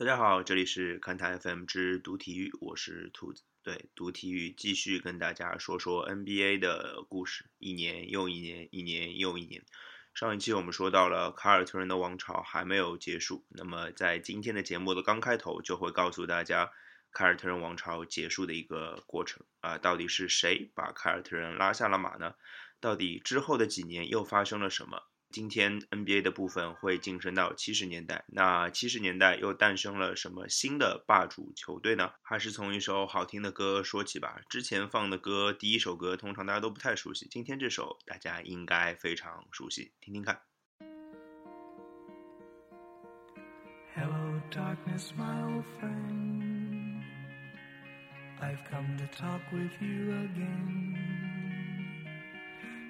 大家好，这里是看台 FM 之读体育，我是兔子。对，读体育继续跟大家说说 NBA 的故事，一年又一年，一年又一年。上一期我们说到了凯尔特人的王朝还没有结束，那么在今天的节目的刚开头就会告诉大家凯尔特人王朝结束的一个过程啊，到底是谁把凯尔特人拉下了马呢？到底之后的几年又发生了什么？今天 NBA 的部分会晋升到七十年代，那七十年代又诞生了什么新的霸主球队呢？还是从一首好听的歌说起吧。之前放的歌，第一首歌通常大家都不太熟悉，今天这首大家应该非常熟悉，听听看。Hello, darkness, my old friend. I've come to talk with you again.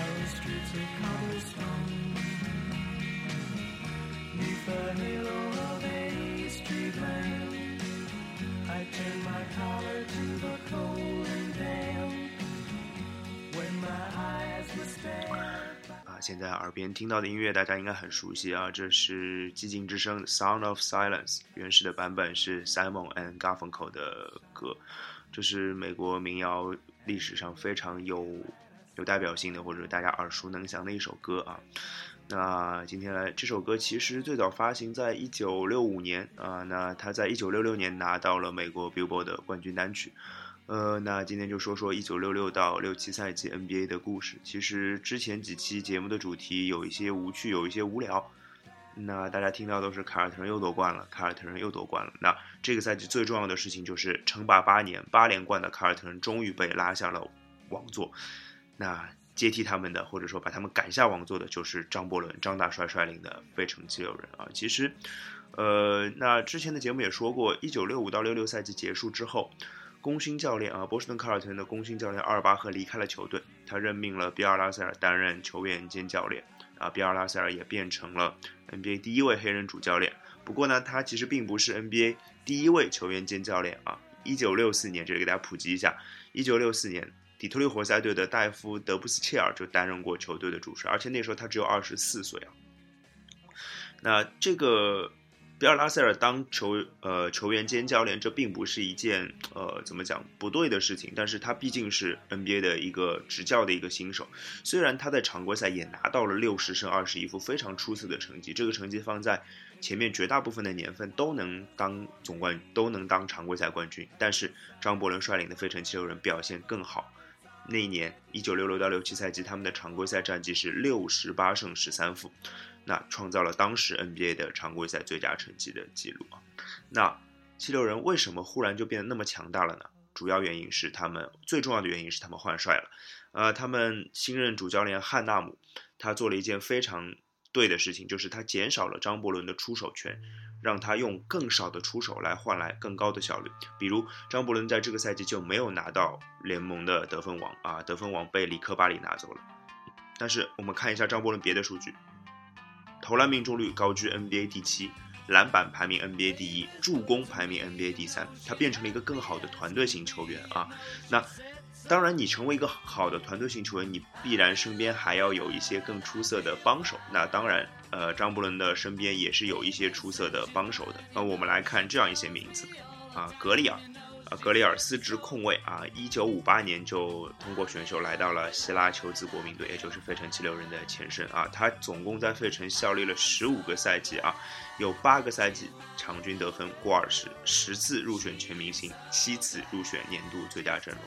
narrow streets of cobblestone. Neath the halo of a street lamp, I turn my collar to the cold and damp. When my eyes were stared. 啊，现在耳边听到的音乐大家应该很熟悉啊，这是《寂静之声》（Sound of Silence）。原始的版本是 Simon and Garfunkel 的歌，这是美国民谣历史上非常有有代表性的或者大家耳熟能详的一首歌啊，那今天来这首歌其实最早发行在一九六五年啊，那他在一九六六年拿到了美国 Billboard 的冠军单曲，呃，那今天就说说一九六六到六七赛季 NBA 的故事。其实之前几期节目的主题有一些无趣，有一些无聊，那大家听到都是凯尔特人又夺冠了，凯尔特人又夺冠了。那这个赛季最重要的事情就是称霸八年八连冠的凯尔特人终于被拉下了王座。那接替他们的，或者说把他们赶下王座的，就是张伯伦、张大帅率领的费城七六人啊。其实，呃，那之前的节目也说过，一九六五到六六赛季结束之后，功勋教练啊，波士顿凯尔特人的功勋教练阿尔巴赫离开了球队，他任命了比尔拉塞尔担任球员兼教练啊。比尔拉塞尔也变成了 NBA 第一位黑人主教练。不过呢，他其实并不是 NBA 第一位球员兼教练啊。一九六四年，这里给大家普及一下，一九六四年。底特律活塞队的戴夫·德布斯切尔就担任过球队的主帅，而且那时候他只有二十四岁啊。那这个比尔拉塞尔当球呃球员兼教练，这并不是一件呃怎么讲不对的事情，但是他毕竟是 NBA 的一个执教的一个新手，虽然他在常规赛也拿到了六十胜二十一负非常出色的成绩，这个成绩放在前面绝大部分的年份都能当总冠都能当常规赛冠军，但是张伯伦率领的费城七六人表现更好。那一年，一九六六到六七赛季，他们的常规赛战绩是六十八胜十三负，那创造了当时 NBA 的常规赛最佳成绩的记录啊。那七六人为什么忽然就变得那么强大了呢？主要原因是他们最重要的原因是他们换帅了，呃，他们新任主教练汉纳姆，他做了一件非常对的事情，就是他减少了张伯伦的出手权。让他用更少的出手来换来更高的效率，比如张伯伦在这个赛季就没有拿到联盟的得分王啊，得分王被里克巴里拿走了。但是我们看一下张伯伦别的数据，投篮命中率高居 NBA 第七，篮板排名 NBA 第一，助攻排名 NBA 第三，他变成了一个更好的团队型球员啊。那当然，你成为一个好的团队型球员，你必然身边还要有一些更出色的帮手。那当然。呃，张伯伦的身边也是有一些出色的帮手的。那我们来看这样一些名字，啊，格里尔，啊，格里尔司职控卫啊，一九五八年就通过选秀来到了希拉球子国民队，也就是费城七六人的前身啊。他总共在费城效力了十五个赛季啊，有八个赛季场均得分过二十，十次入选全明星，七次入选年度最佳阵容。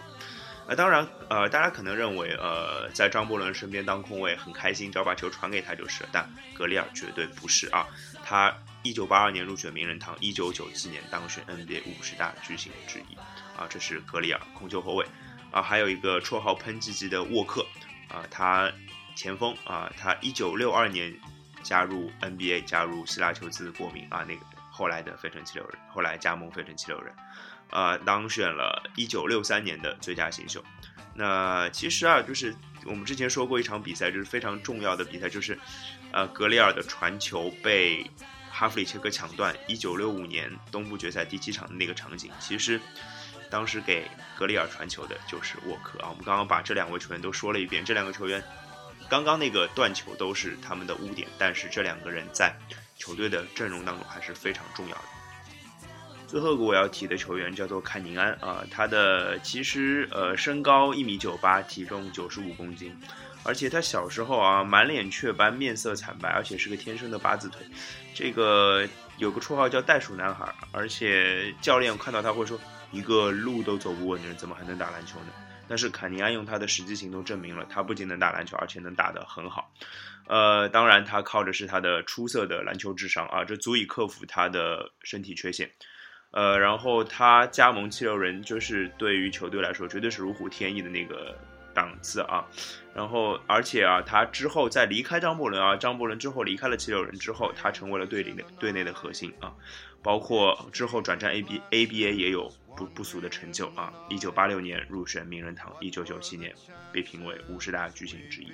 呃，当然，呃，大家可能认为，呃，在张伯伦身边当控卫很开心，只要把球传给他就是。但格里尔绝对不是啊！他一九八二年入选名人堂，一九九七年当选 NBA 五十大巨星之一，啊，这是格里尔控球后卫，啊，还有一个绰号喷气机的沃克，啊，他前锋，啊，他一九六二年加入 NBA，加入希腊球兹国民啊，那个后来的费城七六人，后来加盟费城七六人，呃，当选了1963年的最佳新秀。那其实啊，就是我们之前说过一场比赛，就是非常重要的比赛，就是呃格里尔的传球被哈弗里切克抢断，1965年东部决赛第七场的那个场景，其实。当时给格里尔传球的就是沃克啊，我们刚刚把这两位球员都说了一遍，这两个球员刚刚那个断球都是他们的污点，但是这两个人在球队的阵容当中还是非常重要的。最后一个我要提的球员叫做坎宁安啊，他的其实呃身高一米九八，体重九十五公斤，而且他小时候啊满脸雀斑，面色惨白，而且是个天生的八字腿，这个有个绰号叫袋鼠男孩，而且教练看到他会说。一个路都走不稳的人，怎么还能打篮球呢？但是坎尼安用他的实际行动证明了，他不仅能打篮球，而且能打得很好。呃，当然他靠的是他的出色的篮球智商啊，这足以克服他的身体缺陷。呃，然后他加盟七六人，就是对于球队来说绝对是如虎添翼的那个档次啊。然后，而且啊，他之后在离开张伯伦啊，张伯伦之后离开了七六人之后，他成为了队里的队内的核心啊。包括之后转战 A B A B A 也有。不不俗的成就啊！一九八六年入选名人堂，一九九七年被评为五十大巨星之一。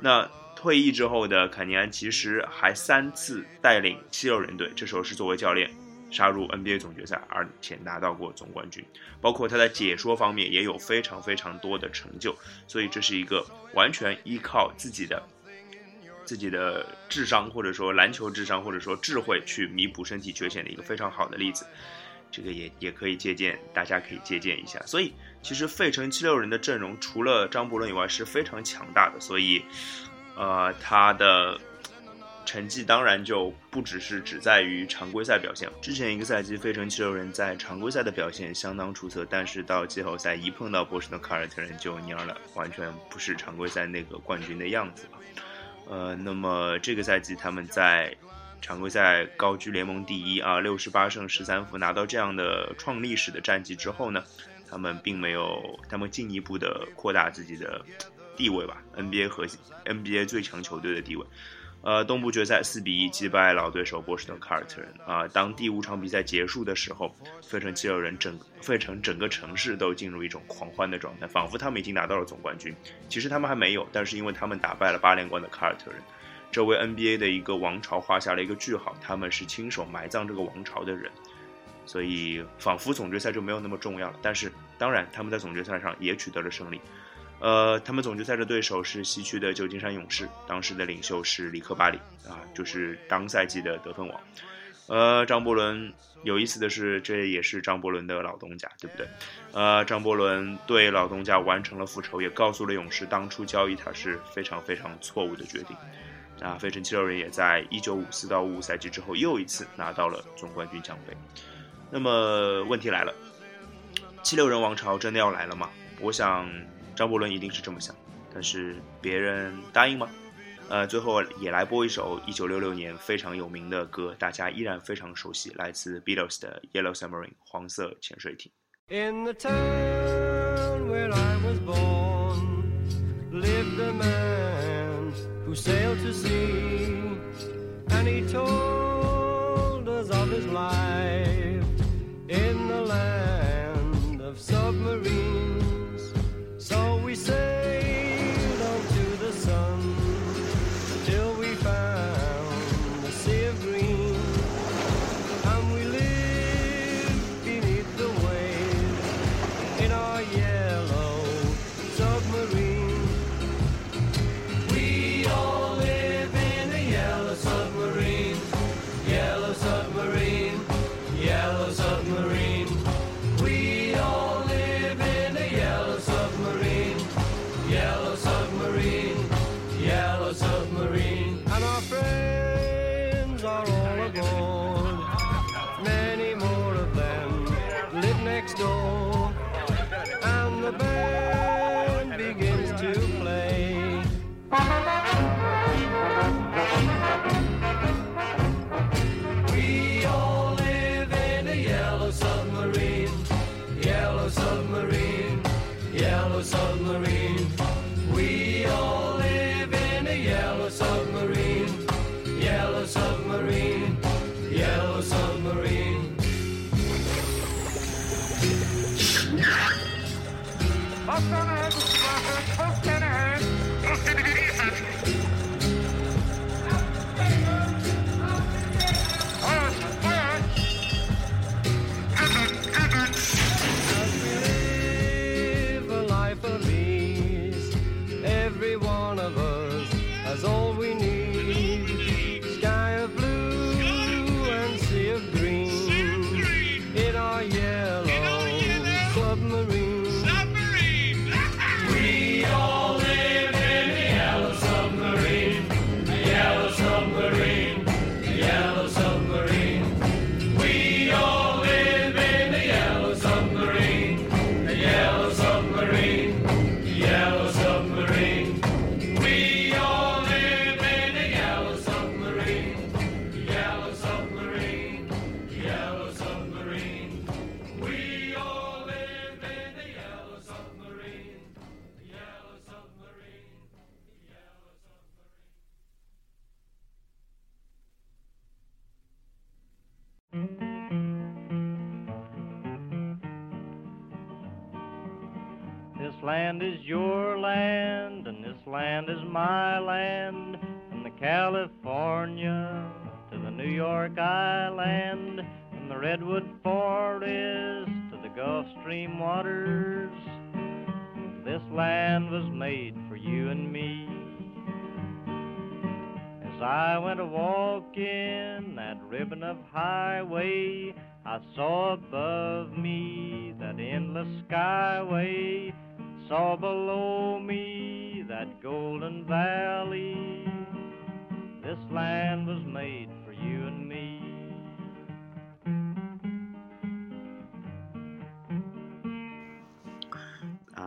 那退役之后的坎尼安其实还三次带领七六人队，这时候是作为教练杀入 NBA 总决赛，而且拿到过总冠军。包括他在解说方面也有非常非常多的成就，所以这是一个完全依靠自己的自己的智商，或者说篮球智商，或者说智慧去弥补身体缺陷的一个非常好的例子。这个也也可以借鉴，大家可以借鉴一下。所以，其实费城七六人的阵容除了张伯伦以外是非常强大的。所以，呃，他的成绩当然就不只是只在于常规赛表现。之前一个赛季，费城七六人在常规赛的表现相当出色，但是到季后赛一碰到波士顿凯尔特人就蔫了，完全不是常规赛那个冠军的样子。呃，那么这个赛季他们在。常规赛高居联盟第一啊，六十八胜十三负，拿到这样的创历史的战绩之后呢，他们并没有，他们进一步的扩大自己的地位吧，NBA 核 NBA 最强球队的地位。呃，东部决赛四比一击败老对手波士顿凯尔特人啊，当第五场比赛结束的时候，费城七六人整费城整个城市都进入一种狂欢的状态，仿佛他们已经拿到了总冠军。其实他们还没有，但是因为他们打败了八连冠的凯尔特人。这为 NBA 的一个王朝画下了一个句号，他们是亲手埋葬这个王朝的人，所以仿佛总决赛就没有那么重要了。但是，当然他们在总决赛上也取得了胜利。呃，他们总决赛的对手是西区的旧金山勇士，当时的领袖是里克巴里啊，就是当赛季的得分王。呃，张伯伦有意思的是，这也是张伯伦的老东家，对不对？呃，张伯伦对老东家完成了复仇，也告诉了勇士，当初交易他是非常非常错误的决定。那，费城七六人也在一九五四到五五赛季之后又一次拿到了总冠军奖杯。那么问题来了，七六人王朝真的要来了吗？我想张伯伦一定是这么想，但是别人答应吗？呃，最后也来播一首一九六六年非常有名的歌，大家依然非常熟悉，来自 Beatles 的《Yellow Submarine》黄色潜水艇。In the town where I was born, lived a man who sailed to sea, and he told us of his life we say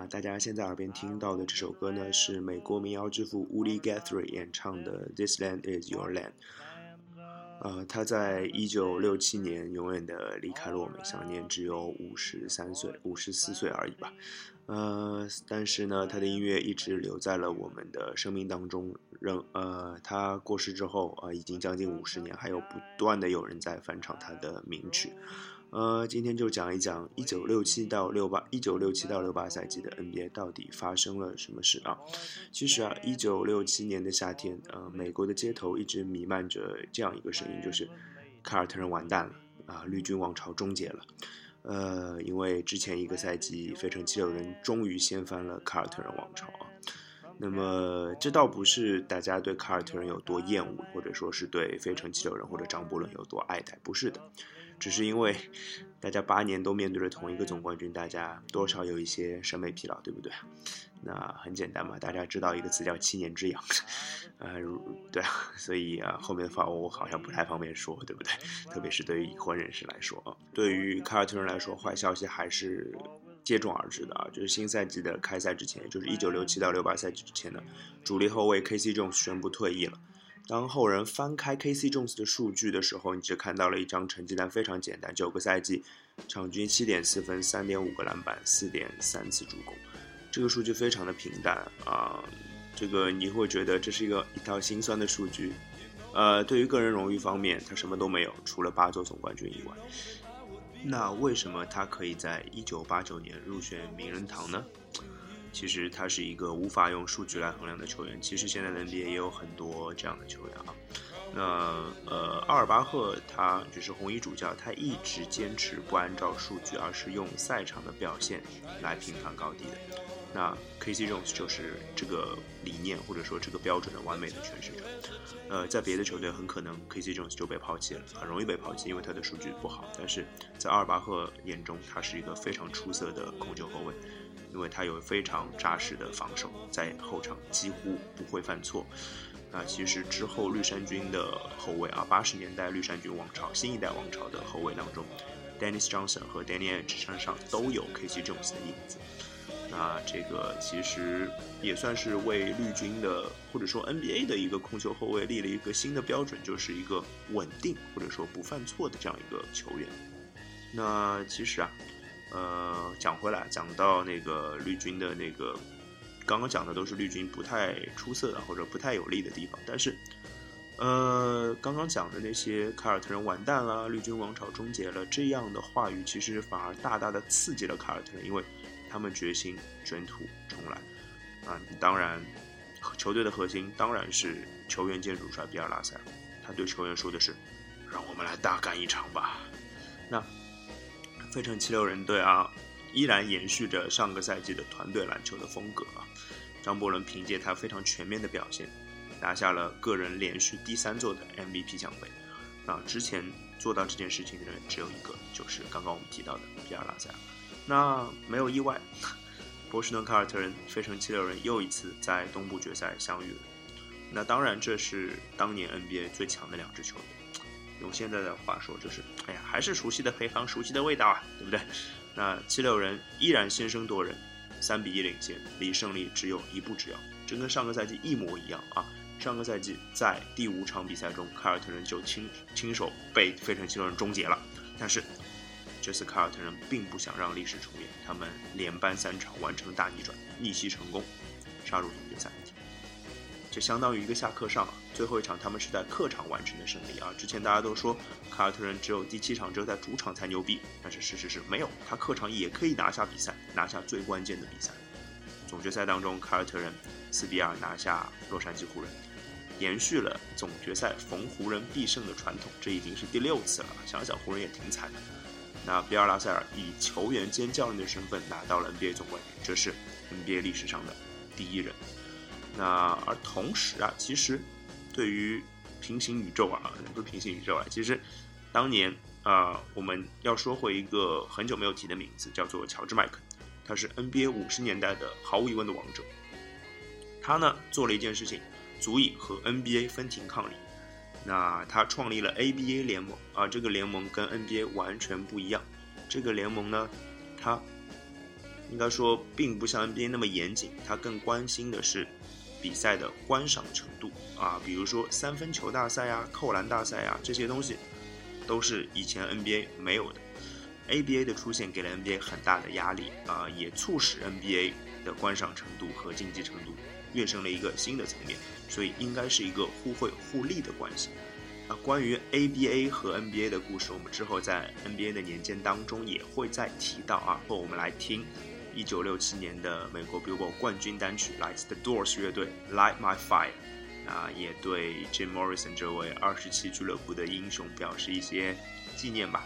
大家现在耳边听到的这首歌呢，是美国民谣之父 Woody Guthrie 演唱的《This Land Is Your Land》。呃，他在一九六七年永远的离开了我们，享年只有五十三岁、五十四岁而已吧。呃，但是呢，他的音乐一直留在了我们的生命当中。仍呃，他过世之后，呃，已经将近五十年，还有不断的有人在翻唱他的名曲。呃，今天就讲一讲一九六七到六八一九六七到六八赛季的 NBA 到底发生了什么事啊？其实啊，一九六七年的夏天，呃，美国的街头一直弥漫着这样一个声音，就是凯尔特人完蛋了啊，绿军王朝终结了。呃，因为之前一个赛季，费城七六人终于掀翻了凯尔特人王朝啊。那么这倒不是大家对凯尔特人有多厌恶，或者说是对费城七六人或者张伯伦有多爱戴，不是的，只是因为 大家八年都面对着同一个总冠军，大家多少有一些审美疲劳，对不对？那很简单嘛，大家知道一个词叫七年之痒，呃，如对啊，所以啊，后面的话我好像不太方便说，对不对？特别是对于已婚人士来说啊，对于凯尔特人来说，坏消息还是接踵而至的啊，就是新赛季的开赛之前，也就是一九六七到六八赛季之前呢，主力后卫 K.C. Jones 宣布退役了。当后人翻开 K.C. Jones 的数据的时候，你只看到了一张成绩单，非常简单，九个赛季，场均七点四分，三点五个篮板，四点三次助攻，这个数据非常的平淡啊，这个你会觉得这是一个一套心酸的数据。呃，对于个人荣誉方面，他什么都没有，除了八座总冠军以外。那为什么他可以在一九八九年入选名人堂呢？其实他是一个无法用数据来衡量的球员。其实现在的 NBA 也有很多这样的球员啊。那呃，阿尔巴赫他就是红衣主教，他一直坚持不按照数据，而是用赛场的表现来评判高低的。那 K.C. Jones 就是这个理念或者说这个标准的完美的诠释者。呃，在别的球队很可能 K.C. Jones 就被抛弃了，很容易被抛弃，因为他的数据不好。但是在阿尔巴赫眼中，他是一个非常出色的控球后卫，因为他有非常扎实的防守，在后场几乎不会犯错。那其实之后绿衫军的后卫啊，八十年代绿衫军王朝、新一代王朝的后卫当中，Dennis Johnson 和 Danny Ainge 身上都有 K.C. Jones 的影子。那这个其实也算是为绿军的或者说 NBA 的一个控球后卫立了一个新的标准，就是一个稳定或者说不犯错的这样一个球员。那其实啊，呃，讲回来，讲到那个绿军的那个，刚刚讲的都是绿军不太出色的或者不太有利的地方，但是，呃，刚刚讲的那些凯尔特人完蛋了，绿军王朝终结了这样的话语，其实反而大大的刺激了凯尔特人，因为他们决心卷土重来。啊，当然，球队的核心当然是球员兼主帅比尔拉塞尔。他对球员说的是：“让我们来大干一场吧。”那费城七六人队啊，依然延续着上个赛季的团队篮球的风格啊。张伯伦凭借他非常全面的表现，拿下了个人连续第三座的 MVP 奖杯。啊，之前做到这件事情的人只有一个，就是刚刚我们提到的比尔拉塞尔。那没有意外。波士顿凯尔特人、费城七六人又一次在东部决赛相遇了。那当然，这是当年 NBA 最强的两支球队。用现在的话说，就是哎呀，还是熟悉的配方，熟悉的味道啊，对不对？那七六人依然先声夺人，三比一领先，离胜利只有一步之遥。这跟上个赛季一模一样啊！上个赛季在第五场比赛中，凯尔特人就亲亲手被费城七六人终结了，但是。这次凯尔特人并不想让历史重演，他们连扳三场完成大逆转，逆袭成功，杀入总决赛。这相当于一个下课上，最后一场他们是在客场完成的胜利啊！之前大家都说凯尔特人只有第七场只有在主场才牛逼，但是事实是没有，他客场也可以拿下比赛，拿下最关键的比赛。总决赛当中，凯尔特人四比二拿下洛杉矶湖人，延续了总决赛逢湖人必胜的传统，这已经是第六次了。想想湖人也挺惨的。那比尔拉塞尔以球员兼教练的身份拿到了 NBA 总冠军，这是 NBA 历史上的第一人。那而同时啊，其实对于平行宇宙啊，不是平行宇宙啊，其实当年啊，我们要说回一个很久没有提的名字，叫做乔治麦肯，他是 NBA 五十年代的毫无疑问的王者。他呢做了一件事情，足以和 NBA 分庭抗礼。那他创立了 ABA 联盟啊，这个联盟跟 NBA 完全不一样。这个联盟呢，它应该说并不像 NBA 那么严谨，它更关心的是比赛的观赏程度啊，比如说三分球大赛啊、扣篮大赛啊这些东西，都是以前 NBA 没有的。ABA 的出现给了 NBA 很大的压力啊，也促使 NBA 的观赏程度和竞技程度跃升了一个新的层面。所以应该是一个互惠互利的关系。那关于 ABA 和 NBA 的故事，我们之后在 NBA 的年鉴当中也会再提到啊。或我们来听一九六七年的美国 Billboard 冠军单曲，来自 The Doors 乐队《Light My Fire》。啊，也对 Jim Morrison 这位二十七俱乐部的英雄表示一些纪念吧。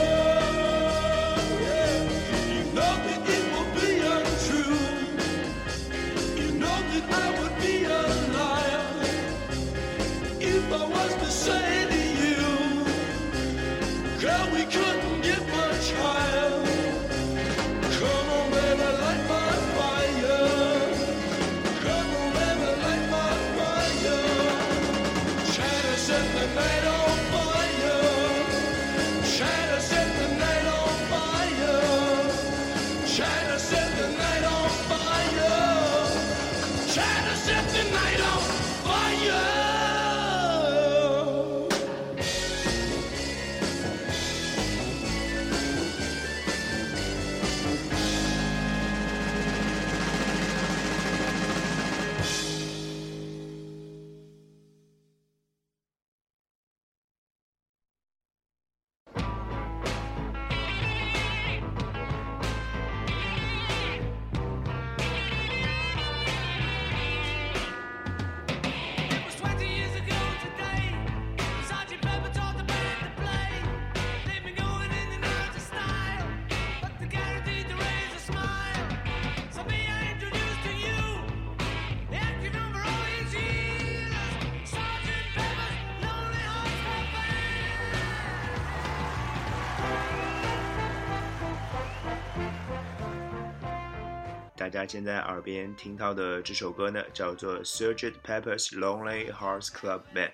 家现在耳边听到的这首歌呢，叫做《Sgt. Pepper's Lonely Hearts Club Band》，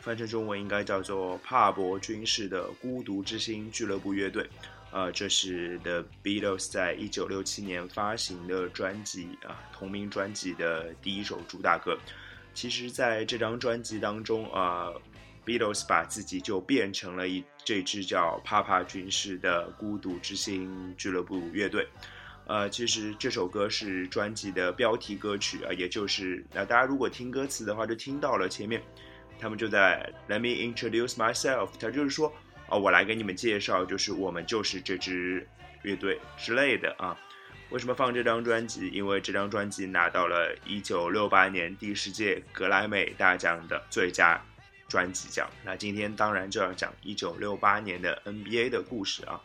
翻成中文应该叫做帕伯军事的孤独之心俱乐部乐队。呃，这是 The Beatles 在一九六七年发行的专辑啊，同名专辑的第一首主打歌。其实，在这张专辑当中啊，Beatles 把自己就变成了一这支叫帕帕军事的孤独之心俱乐部乐队。呃，其实这首歌是专辑的标题歌曲啊，也就是那大家如果听歌词的话，就听到了前面他们就在 Let me introduce myself，他就是说。啊，我来给你们介绍，就是我们就是这支乐队之类的啊。为什么放这张专辑？因为这张专辑拿到了一九六八年第十届格莱美大奖的最佳专辑奖。那今天当然就要讲一九六八年的 NBA 的故事啊。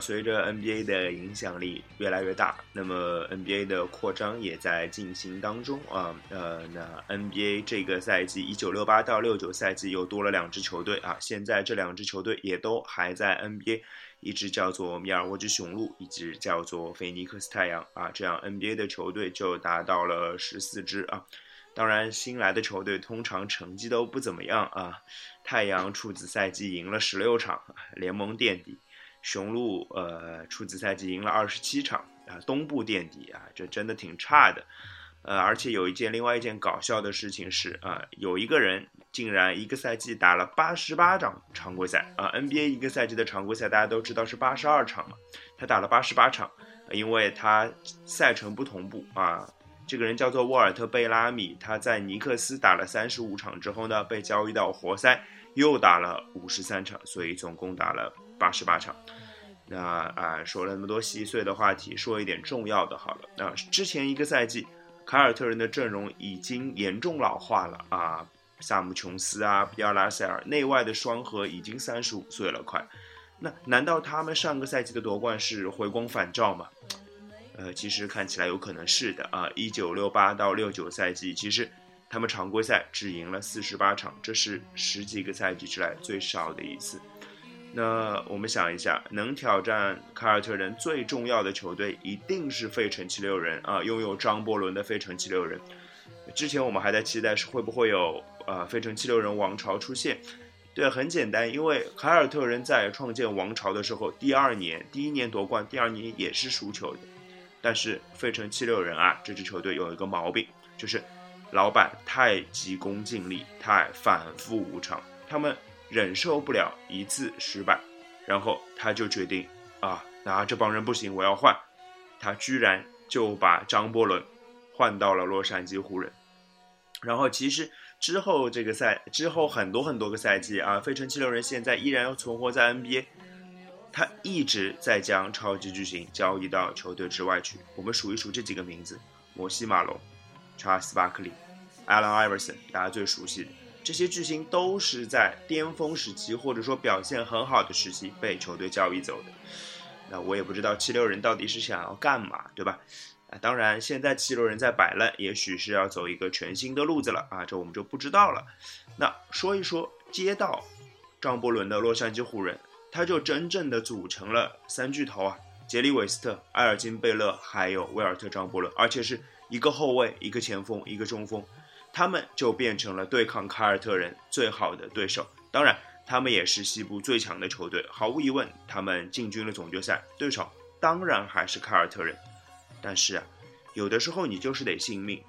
随着 NBA 的影响力越来越大，那么 NBA 的扩张也在进行当中啊。呃，那 NBA 这个赛季一九六八到六九赛季又多了两支球队啊。现在这两支球队也都还在 NBA，一支叫做米尔沃基雄鹿，一支叫做菲尼克斯太阳啊。这样 NBA 的球队就达到了十四支啊。当然，新来的球队通常成绩都不怎么样啊。太阳处子赛季赢了十六场，联盟垫底。雄鹿呃，初子赛季赢了二十七场啊，东部垫底啊，这真的挺差的，呃，而且有一件另外一件搞笑的事情是啊，有一个人竟然一个赛季打了八十八场常规赛啊，NBA 一个赛季的常规赛大家都知道是八十二场嘛，他打了八十八场，因为他赛程不同步啊，这个人叫做沃尔特贝拉米，他在尼克斯打了三十五场之后呢，被交易到活塞又打了五十三场，所以总共打了。八十八场，那啊说了那么多细碎的话题，说一点重要的好了。那之前一个赛季，凯尔特人的阵容已经严重老化了啊，萨姆琼斯啊，比尔拉塞尔，内外的双核已经三十五岁了，快。那难道他们上个赛季的夺冠是回光返照吗？呃，其实看起来有可能是的啊。一九六八到六九赛季，其实他们常规赛只赢了四十八场，这是十几个赛季之来最少的一次。那我们想一下，能挑战凯尔特人最重要的球队一定是费城七六人啊，拥有张伯伦的费城七六人。之前我们还在期待是会不会有呃费城七六人王朝出现。对，很简单，因为凯尔特人在创建王朝的时候，第二年第一年夺冠，第二年也是输球的。但是费城七六人啊，这支球队有一个毛病，就是老板太急功近利，太反复无常，他们。忍受不了一次失败，然后他就决定啊，那这帮人不行，我要换。他居然就把张伯伦换到了洛杉矶湖人。然后其实之后这个赛之后很多很多个赛季啊，费城七六人现在依然要存活在 NBA，他一直在将超级巨星交易到球队之外去。我们数一数这几个名字：摩西马龙、查尔斯巴克利、艾伦艾弗森，大家最熟悉的。这些巨星都是在巅峰时期或者说表现很好的时期被球队交易走的。那我也不知道七六人到底是想要干嘛，对吧？啊，当然现在七六人在摆烂，也许是要走一个全新的路子了啊，这我们就不知道了。那说一说接到张伯伦的洛杉矶湖人，他就真正的组成了三巨头啊：杰里韦斯特、埃尔金贝勒还有威尔特张伯伦，而且是一个后卫、一个前锋、一个中锋。他们就变成了对抗凯尔特人最好的对手。当然，他们也是西部最强的球队。毫无疑问，他们进军了总决赛，对手当然还是凯尔特人。但是啊，有的时候你就是得信命。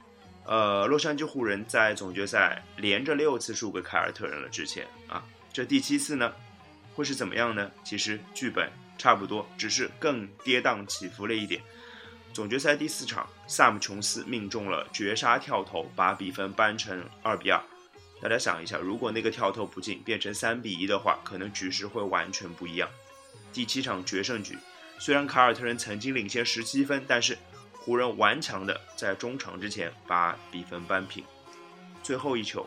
呃，洛杉矶湖人在总决赛连着六次输给凯尔特人了。之前啊，这第七次呢，会是怎么样呢？其实剧本差不多，只是更跌宕起伏了一点。总决赛第四场，萨姆琼斯命中了绝杀跳投，把比分扳成二比二。大家想一下，如果那个跳投不进，变成三比一的话，可能局势会完全不一样。第七场决胜局，虽然凯尔特人曾经领先十七分，但是湖人顽强的在中场之前把比分扳平。最后一球，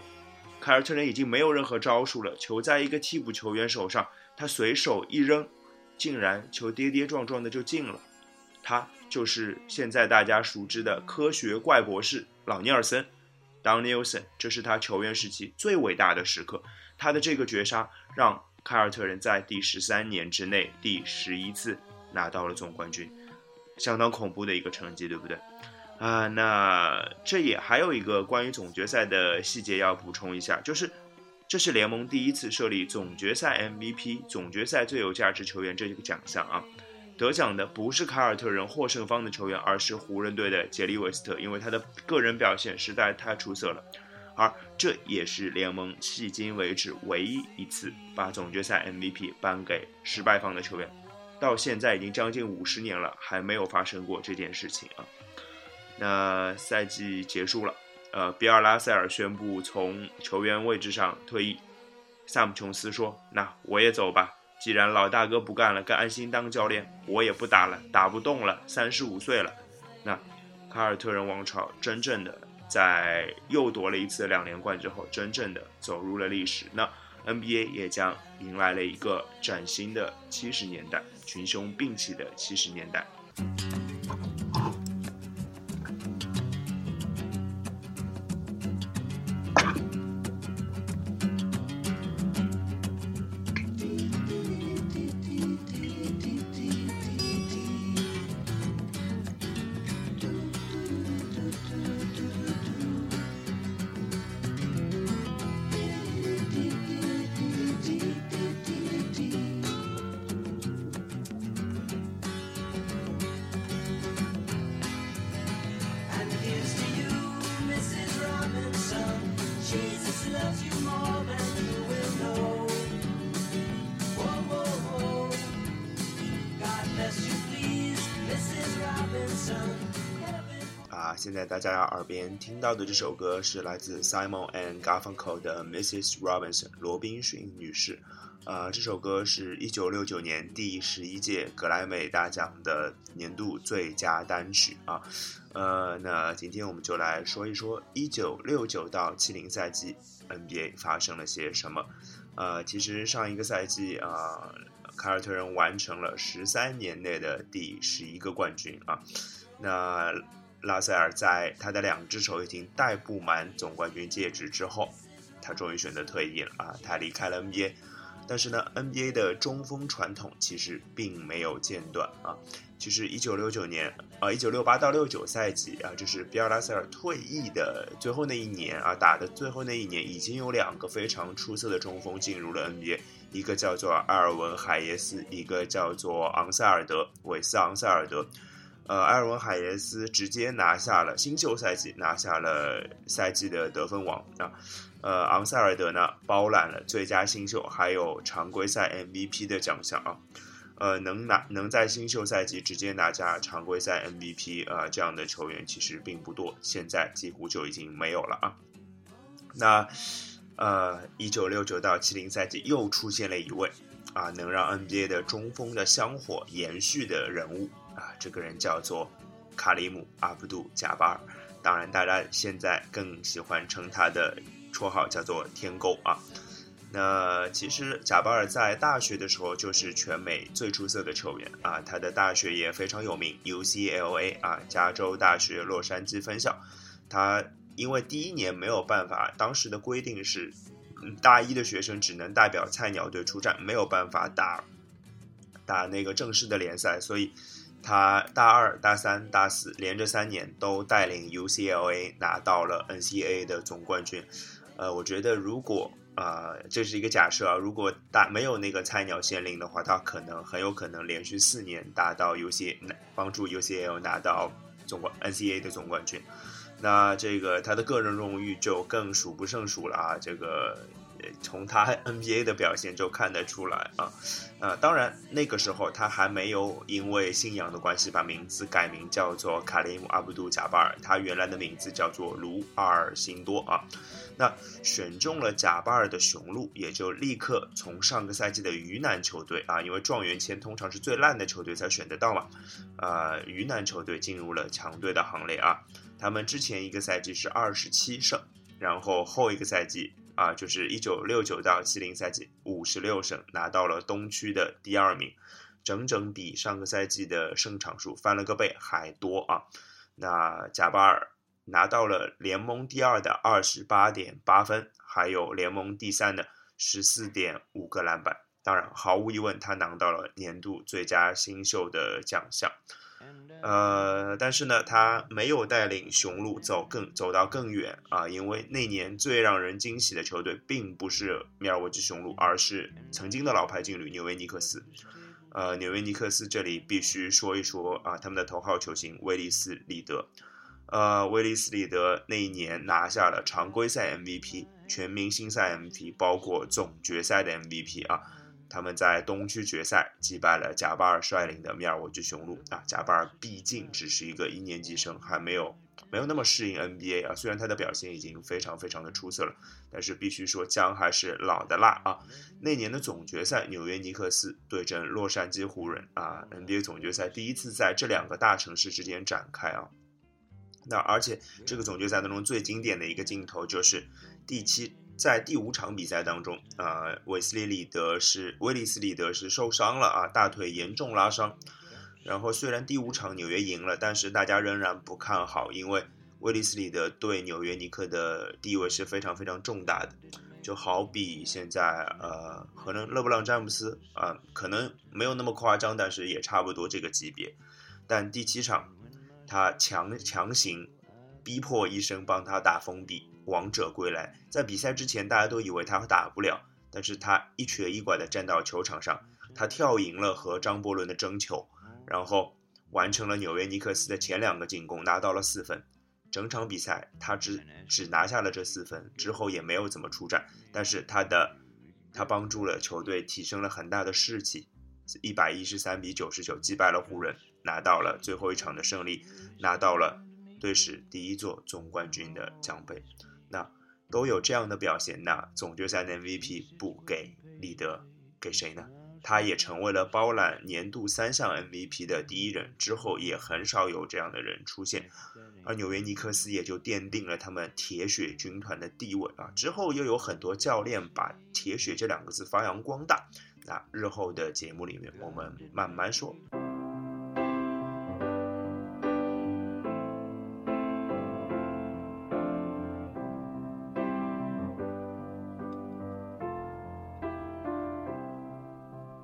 凯尔特人已经没有任何招数了，球在一个替补球员手上，他随手一扔，竟然球跌跌撞撞的就进了。他。就是现在大家熟知的科学怪博士老尼尔森，Don Nelson，这是他球员时期最伟大的时刻。他的这个绝杀让凯尔特人在第十三年之内第十一次拿到了总冠军。相当恐怖的一个成绩，对不对？啊，那这也还有一个关于总决赛的细节要补充一下，就是这是联盟第一次设立总决赛 MVP、总决赛最有价值球员这个奖项啊。得奖的不是凯尔特人获胜方的球员，而是湖人队的杰里韦斯特，因为他的个人表现实在太出色了。而这也是联盟迄今为止唯一一次把总决赛 MVP 颁给失败方的球员，到现在已经将近五十年了，还没有发生过这件事情啊。那赛季结束了，呃，比尔拉塞尔宣布从球员位置上退役，萨姆琼斯说：“那我也走吧。”既然老大哥不干了，该安心当教练，我也不打了，打不动了，三十五岁了。那卡尔特人王朝真正的在又夺了一次两连冠之后，真正的走入了历史。那 NBA 也将迎来了一个崭新的七十年代，群雄并起的七十年代。听到的这首歌是来自 Simon and Garfunkel 的 Mrs. Robinson 罗宾逊女士。啊，这首歌是一九六九年第十一届格莱美大奖的年度最佳单曲啊。呃，那今天我们就来说一说一九六九到七零赛季 NBA 发生了些什么。呃，其实上一个赛季啊，凯尔特人完成了十三年内的第十一个冠军啊。那拉塞尔在他的两只手已经戴不满总冠军戒指之后，他终于选择退役了啊，他离开了 NBA。但是呢，NBA 的中锋传统其实并没有间断啊。其实一九六九年啊，一九六八到六九赛季啊，就是比尔拉塞尔退役的最后那一年啊，打的最后那一年，已经有两个非常出色的中锋进入了 NBA，一个叫做埃尔文海耶斯，一个叫做昂塞尔德韦斯昂塞尔德。呃，埃尔文海耶斯直接拿下了新秀赛季拿下了赛季的得分王啊。呃，昂塞尔德呢包揽了最佳新秀还有常规赛 MVP 的奖项啊。呃，能拿能在新秀赛季直接拿下常规赛 MVP 啊、这样的球员其实并不多，现在几乎就已经没有了啊。那呃，一九六九到七零赛季又出现了一位啊，能让 NBA 的中锋的香火延续的人物啊，这个人叫做卡里姆·阿卜杜·贾巴尔。当然，大家现在更喜欢称他的绰号叫做“天勾”啊。那其实贾巴尔在大学的时候就是全美最出色的球员啊，他的大学也非常有名，UCLA 啊，加州大学洛杉矶分校。他因为第一年没有办法，当时的规定是，大一的学生只能代表菜鸟队出战，没有办法打打那个正式的联赛，所以他大二、大三、大四连着三年都带领 UCLA 拿到了 NCAA 的总冠军。呃，我觉得如果啊、呃这是一个假设啊，如果大没有那个菜鸟限令的话，他可能很有可能连续四年达到 UC 帮助 UCLA 拿到总冠 NCAA 的总冠军。那这个他的个人荣誉就更数不胜数了啊！这个从他 NBA 的表现就看得出来啊。呃，当然那个时候他还没有因为信仰的关系把名字改名叫做卡里姆·阿布杜·贾巴尔，他原来的名字叫做卢阿尔辛多啊。那选中了贾巴尔的雄鹿，也就立刻从上个赛季的鱼腩球队啊，因为状元签通常是最烂的球队才选得到嘛，呃，鱼腩球队进入了强队的行列啊。他们之前一个赛季是二十七胜，然后后一个赛季啊，就是一九六九到七零赛季五十六胜，拿到了东区的第二名，整整比上个赛季的胜场数翻了个倍还多啊。那贾巴尔拿到了联盟第二的二十八点八分，还有联盟第三的十四点五个篮板。当然，毫无疑问，他拿到了年度最佳新秀的奖项。呃，但是呢，他没有带领雄鹿走更走到更远啊，因为那年最让人惊喜的球队并不是密尔沃基雄鹿，而是曾经的老牌劲旅纽约尼克斯。呃，纽约尼克斯这里必须说一说啊，他们的头号球星威利斯里德。呃，威利斯里德那一年拿下了常规赛 MVP、全明星赛 MVP，包括总决赛的 MVP 啊。他们在东区决赛击败了贾巴尔率领的密尔沃基雄鹿啊。贾巴尔毕竟只是一个一年级生，还没有没有那么适应 NBA 啊。虽然他的表现已经非常非常的出色了，但是必须说姜还是老的辣啊。那年的总决赛，纽约尼克斯对阵洛杉矶湖人啊，NBA 总决赛第一次在这两个大城市之间展开啊。那而且这个总决赛当中最经典的一个镜头就是第七。在第五场比赛当中，啊，韦斯利里德是威利斯里德是受伤了啊，大腿严重拉伤。然后虽然第五场纽约赢了，但是大家仍然不看好，因为威利斯里德对纽约尼克的地位是非常非常重大的。就好比现在，呃，可能勒布朗詹姆斯啊，可能没有那么夸张，但是也差不多这个级别。但第七场，他强强行逼迫医生帮他打封闭。王者归来，在比赛之前，大家都以为他打不了，但是他一瘸一拐地站到球场上，他跳赢了和张伯伦的争球，然后完成了纽约尼克斯的前两个进攻，拿到了四分。整场比赛他只只拿下了这四分，之后也没有怎么出战，但是他的他帮助了球队提升了很大的士气，一百一十三比九十九击败了湖人，拿到了最后一场的胜利，拿到了队史第一座总冠军的奖杯。那都有这样的表现，那总决赛的 MVP 不给里德，给谁呢？他也成为了包揽年度三项 MVP 的第一人，之后也很少有这样的人出现，而纽约尼克斯也就奠定了他们铁血军团的地位啊。之后又有很多教练把铁血这两个字发扬光大，那日后的节目里面我们慢慢说。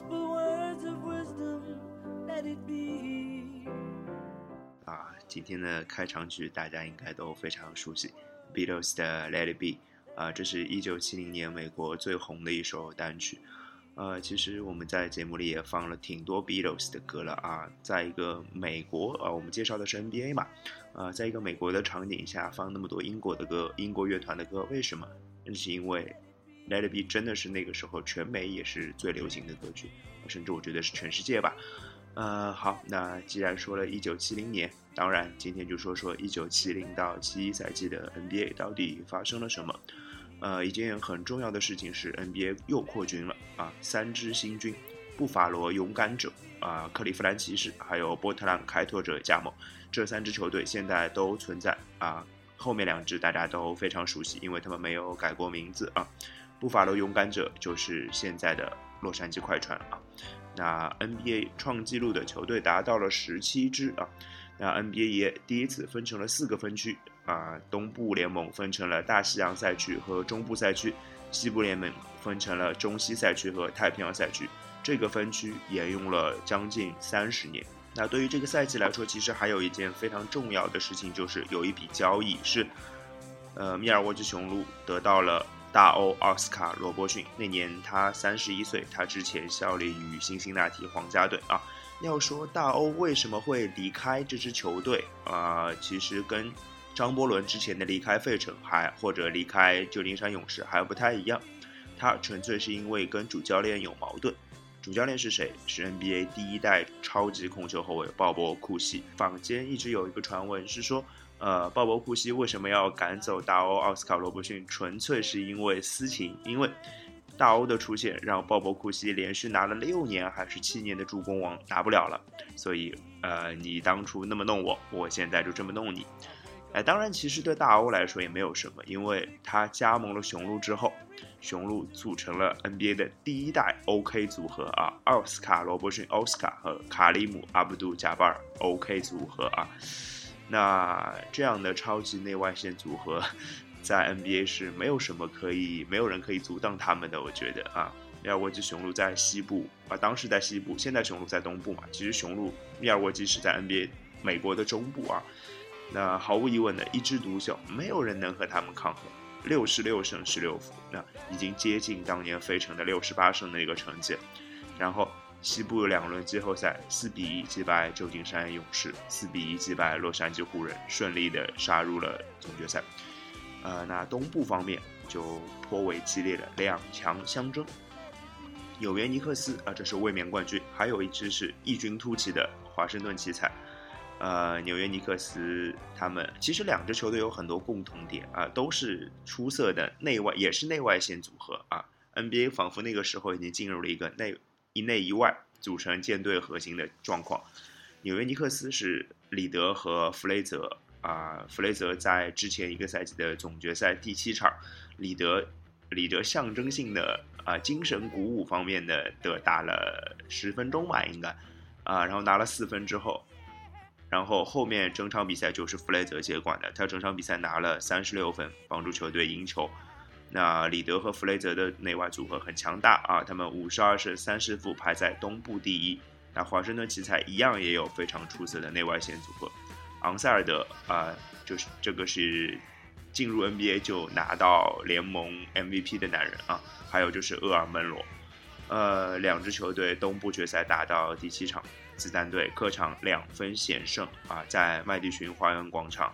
The words of wisdom let it be 啊，今天的开场曲大家应该都非常熟悉，Beatles 的《Let It Be》啊，这是一九七零年美国最红的一首单曲。呃，其实我们在节目里也放了挺多 Beatles 的歌了啊，在一个美国啊，我们介绍的是 NBA 嘛，呃，在一个美国的场景下放那么多英国的歌，英国乐团的歌，为什么？那是因为《Let It Be》真的是那个时候全美也是最流行的歌曲，甚至我觉得是全世界吧。呃，好，那既然说了一九七零年，当然今天就说说一九七零到七一赛季的 NBA 到底发生了什么。呃，一件很重要的事情是 NBA 又扩军了啊，三支新军，布法罗勇敢者啊，克利夫兰骑士还有波特兰开拓者加盟，这三支球队现在都存在啊。后面两支大家都非常熟悉，因为他们没有改过名字啊。布法罗勇敢者就是现在的洛杉矶快船啊。那 NBA 创纪录的球队达到了十七支啊。那 NBA 也第一次分成了四个分区。啊，东部联盟分成了大西洋赛区和中部赛区，西部联盟分成了中西赛区和太平洋赛区。这个分区沿用了将近三十年。那对于这个赛季来说，其实还有一件非常重要的事情，就是有一笔交易是，呃，密尔沃基雄鹿得到了大欧奥斯卡罗伯逊。那年他三十一岁，他之前效力于辛辛那提皇家队啊。要说大欧为什么会离开这支球队啊，其实跟张伯伦之前的离开费城，还或者离开旧金山勇士还不太一样，他纯粹是因为跟主教练有矛盾。主教练是谁？是 NBA 第一代超级控球后卫鲍勃库西。坊间一直有一个传闻是说，呃，鲍勃库西为什么要赶走大欧奥斯卡罗伯逊？纯粹是因为私情，因为。大欧的出现让鲍勃库西连续拿了六年还是七年的助攻王拿不了了，所以呃，你当初那么弄我，我现在就这么弄你。哎，当然，其实对大欧来说也没有什么，因为他加盟了雄鹿之后，雄鹿组成了 NBA 的第一代 OK 组合啊，奥斯卡罗伯逊奥斯卡和卡里姆阿布杜贾巴尔 OK 组合啊。那这样的超级内外线组合，在 NBA 是没有什么可以，没有人可以阻挡他们的。我觉得啊，密尔沃基雄鹿在西部啊，当时在西部，现在雄鹿在东部嘛。其实雄鹿密尔沃基是在 NBA 美国的中部啊。那毫无疑问的一枝独秀，没有人能和他们抗衡。六十六胜十六负，那已经接近当年费城的六十八胜的一个成绩。然后西部两轮季后赛四比一击败旧金山勇士，四比一击败洛杉矶湖人，顺利的杀入了总决赛。呃，那东部方面就颇为激烈的两强相争。纽约尼克斯啊，这是卫冕冠军，还有一支是异军突起的华盛顿奇才。呃，纽约尼克斯他们其实两支球队有很多共同点啊，都是出色的内外，也是内外线组合啊。NBA 仿佛那个时候已经进入了一个内一内一外组成舰队核心的状况。纽约尼克斯是里德和弗雷泽啊，弗雷泽在之前一个赛季的总决赛第七场，里德里德象征性的啊精神鼓舞方面的的打了十分钟吧，应该啊，然后拿了四分之后。然后后面整场比赛就是弗雷泽接管的，他整场比赛拿了三十六分，帮助球队赢球。那里德和弗雷泽的内外组合很强大啊，他们五十二胜三十负排在东部第一。那华盛顿奇才一样也有非常出色的内外线组合，昂塞尔德啊，就是这个是进入 NBA 就拿到联盟 MVP 的男人啊，还有就是厄尔门罗，呃，两支球队东部决赛打到第七场。子弹队客场两分险胜啊，在麦迪逊花园广场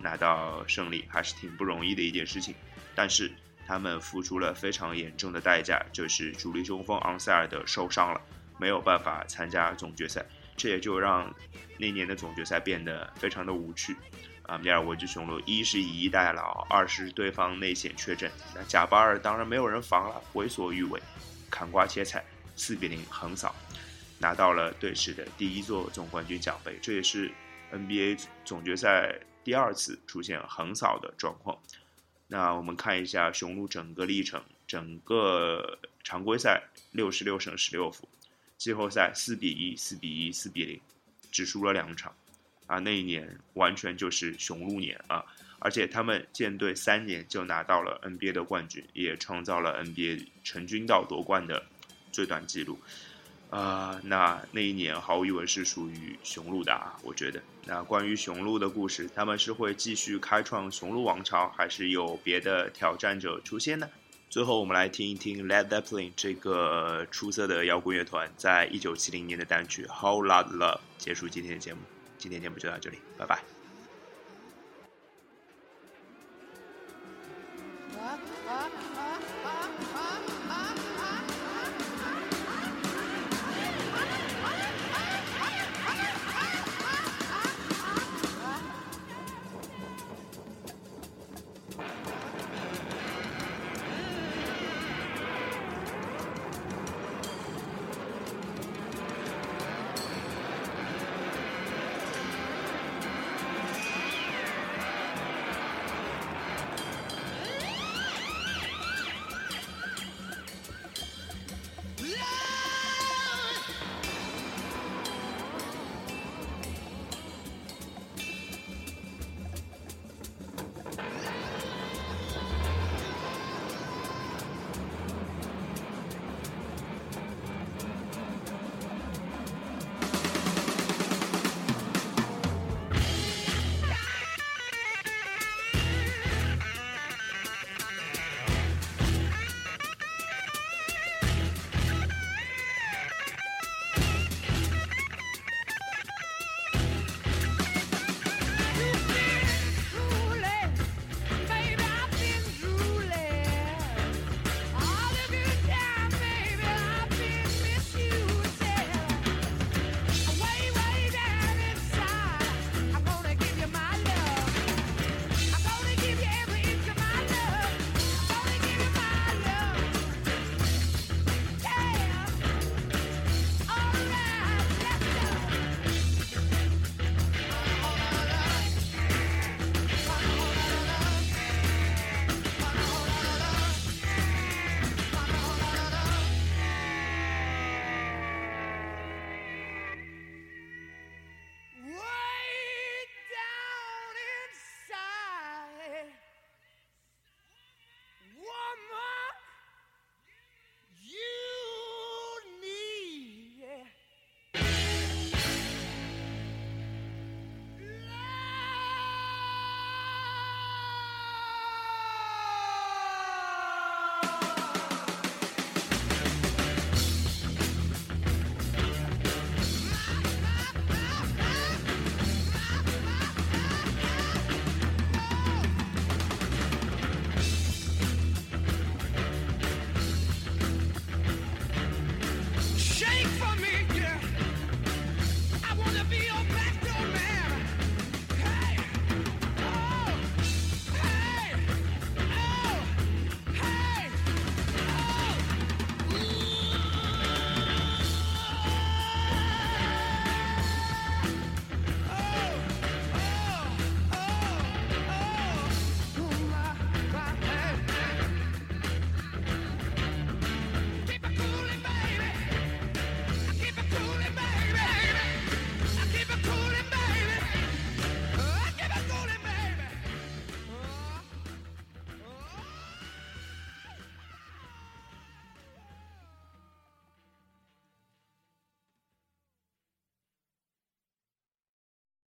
拿到胜利还是挺不容易的一件事情。但是他们付出了非常严重的代价，就是主力中锋昂塞尔德受伤了，没有办法参加总决赛。这也就让那年的总决赛变得非常的无趣啊。米尔沃基雄鹿一是以逸待劳，二是对方内线缺阵，那贾巴尔当然没有人防了，为所欲为，砍瓜切菜，四比零横扫。拿到了队史的第一座总冠军奖杯，这也是 NBA 总决赛第二次出现横扫的状况。那我们看一下雄鹿整个历程，整个常规赛六十六胜十六负，季后赛四比一、四比一、四比零，只输了两场。啊，那一年完全就是雄鹿年啊！而且他们建队三年就拿到了 NBA 的冠军，也创造了 NBA 成军到夺冠的最短记录。啊，那那一年毫无疑问是属于雄鹿的啊，我觉得。那关于雄鹿的故事，他们是会继续开创雄鹿王朝，还是有别的挑战者出现呢？最后，我们来听一听 Led Zeppelin 这个出色的摇滚乐团在一九七零年的单曲《Whole Lot Love》，结束今天的节目。今天节目就到这里，拜拜。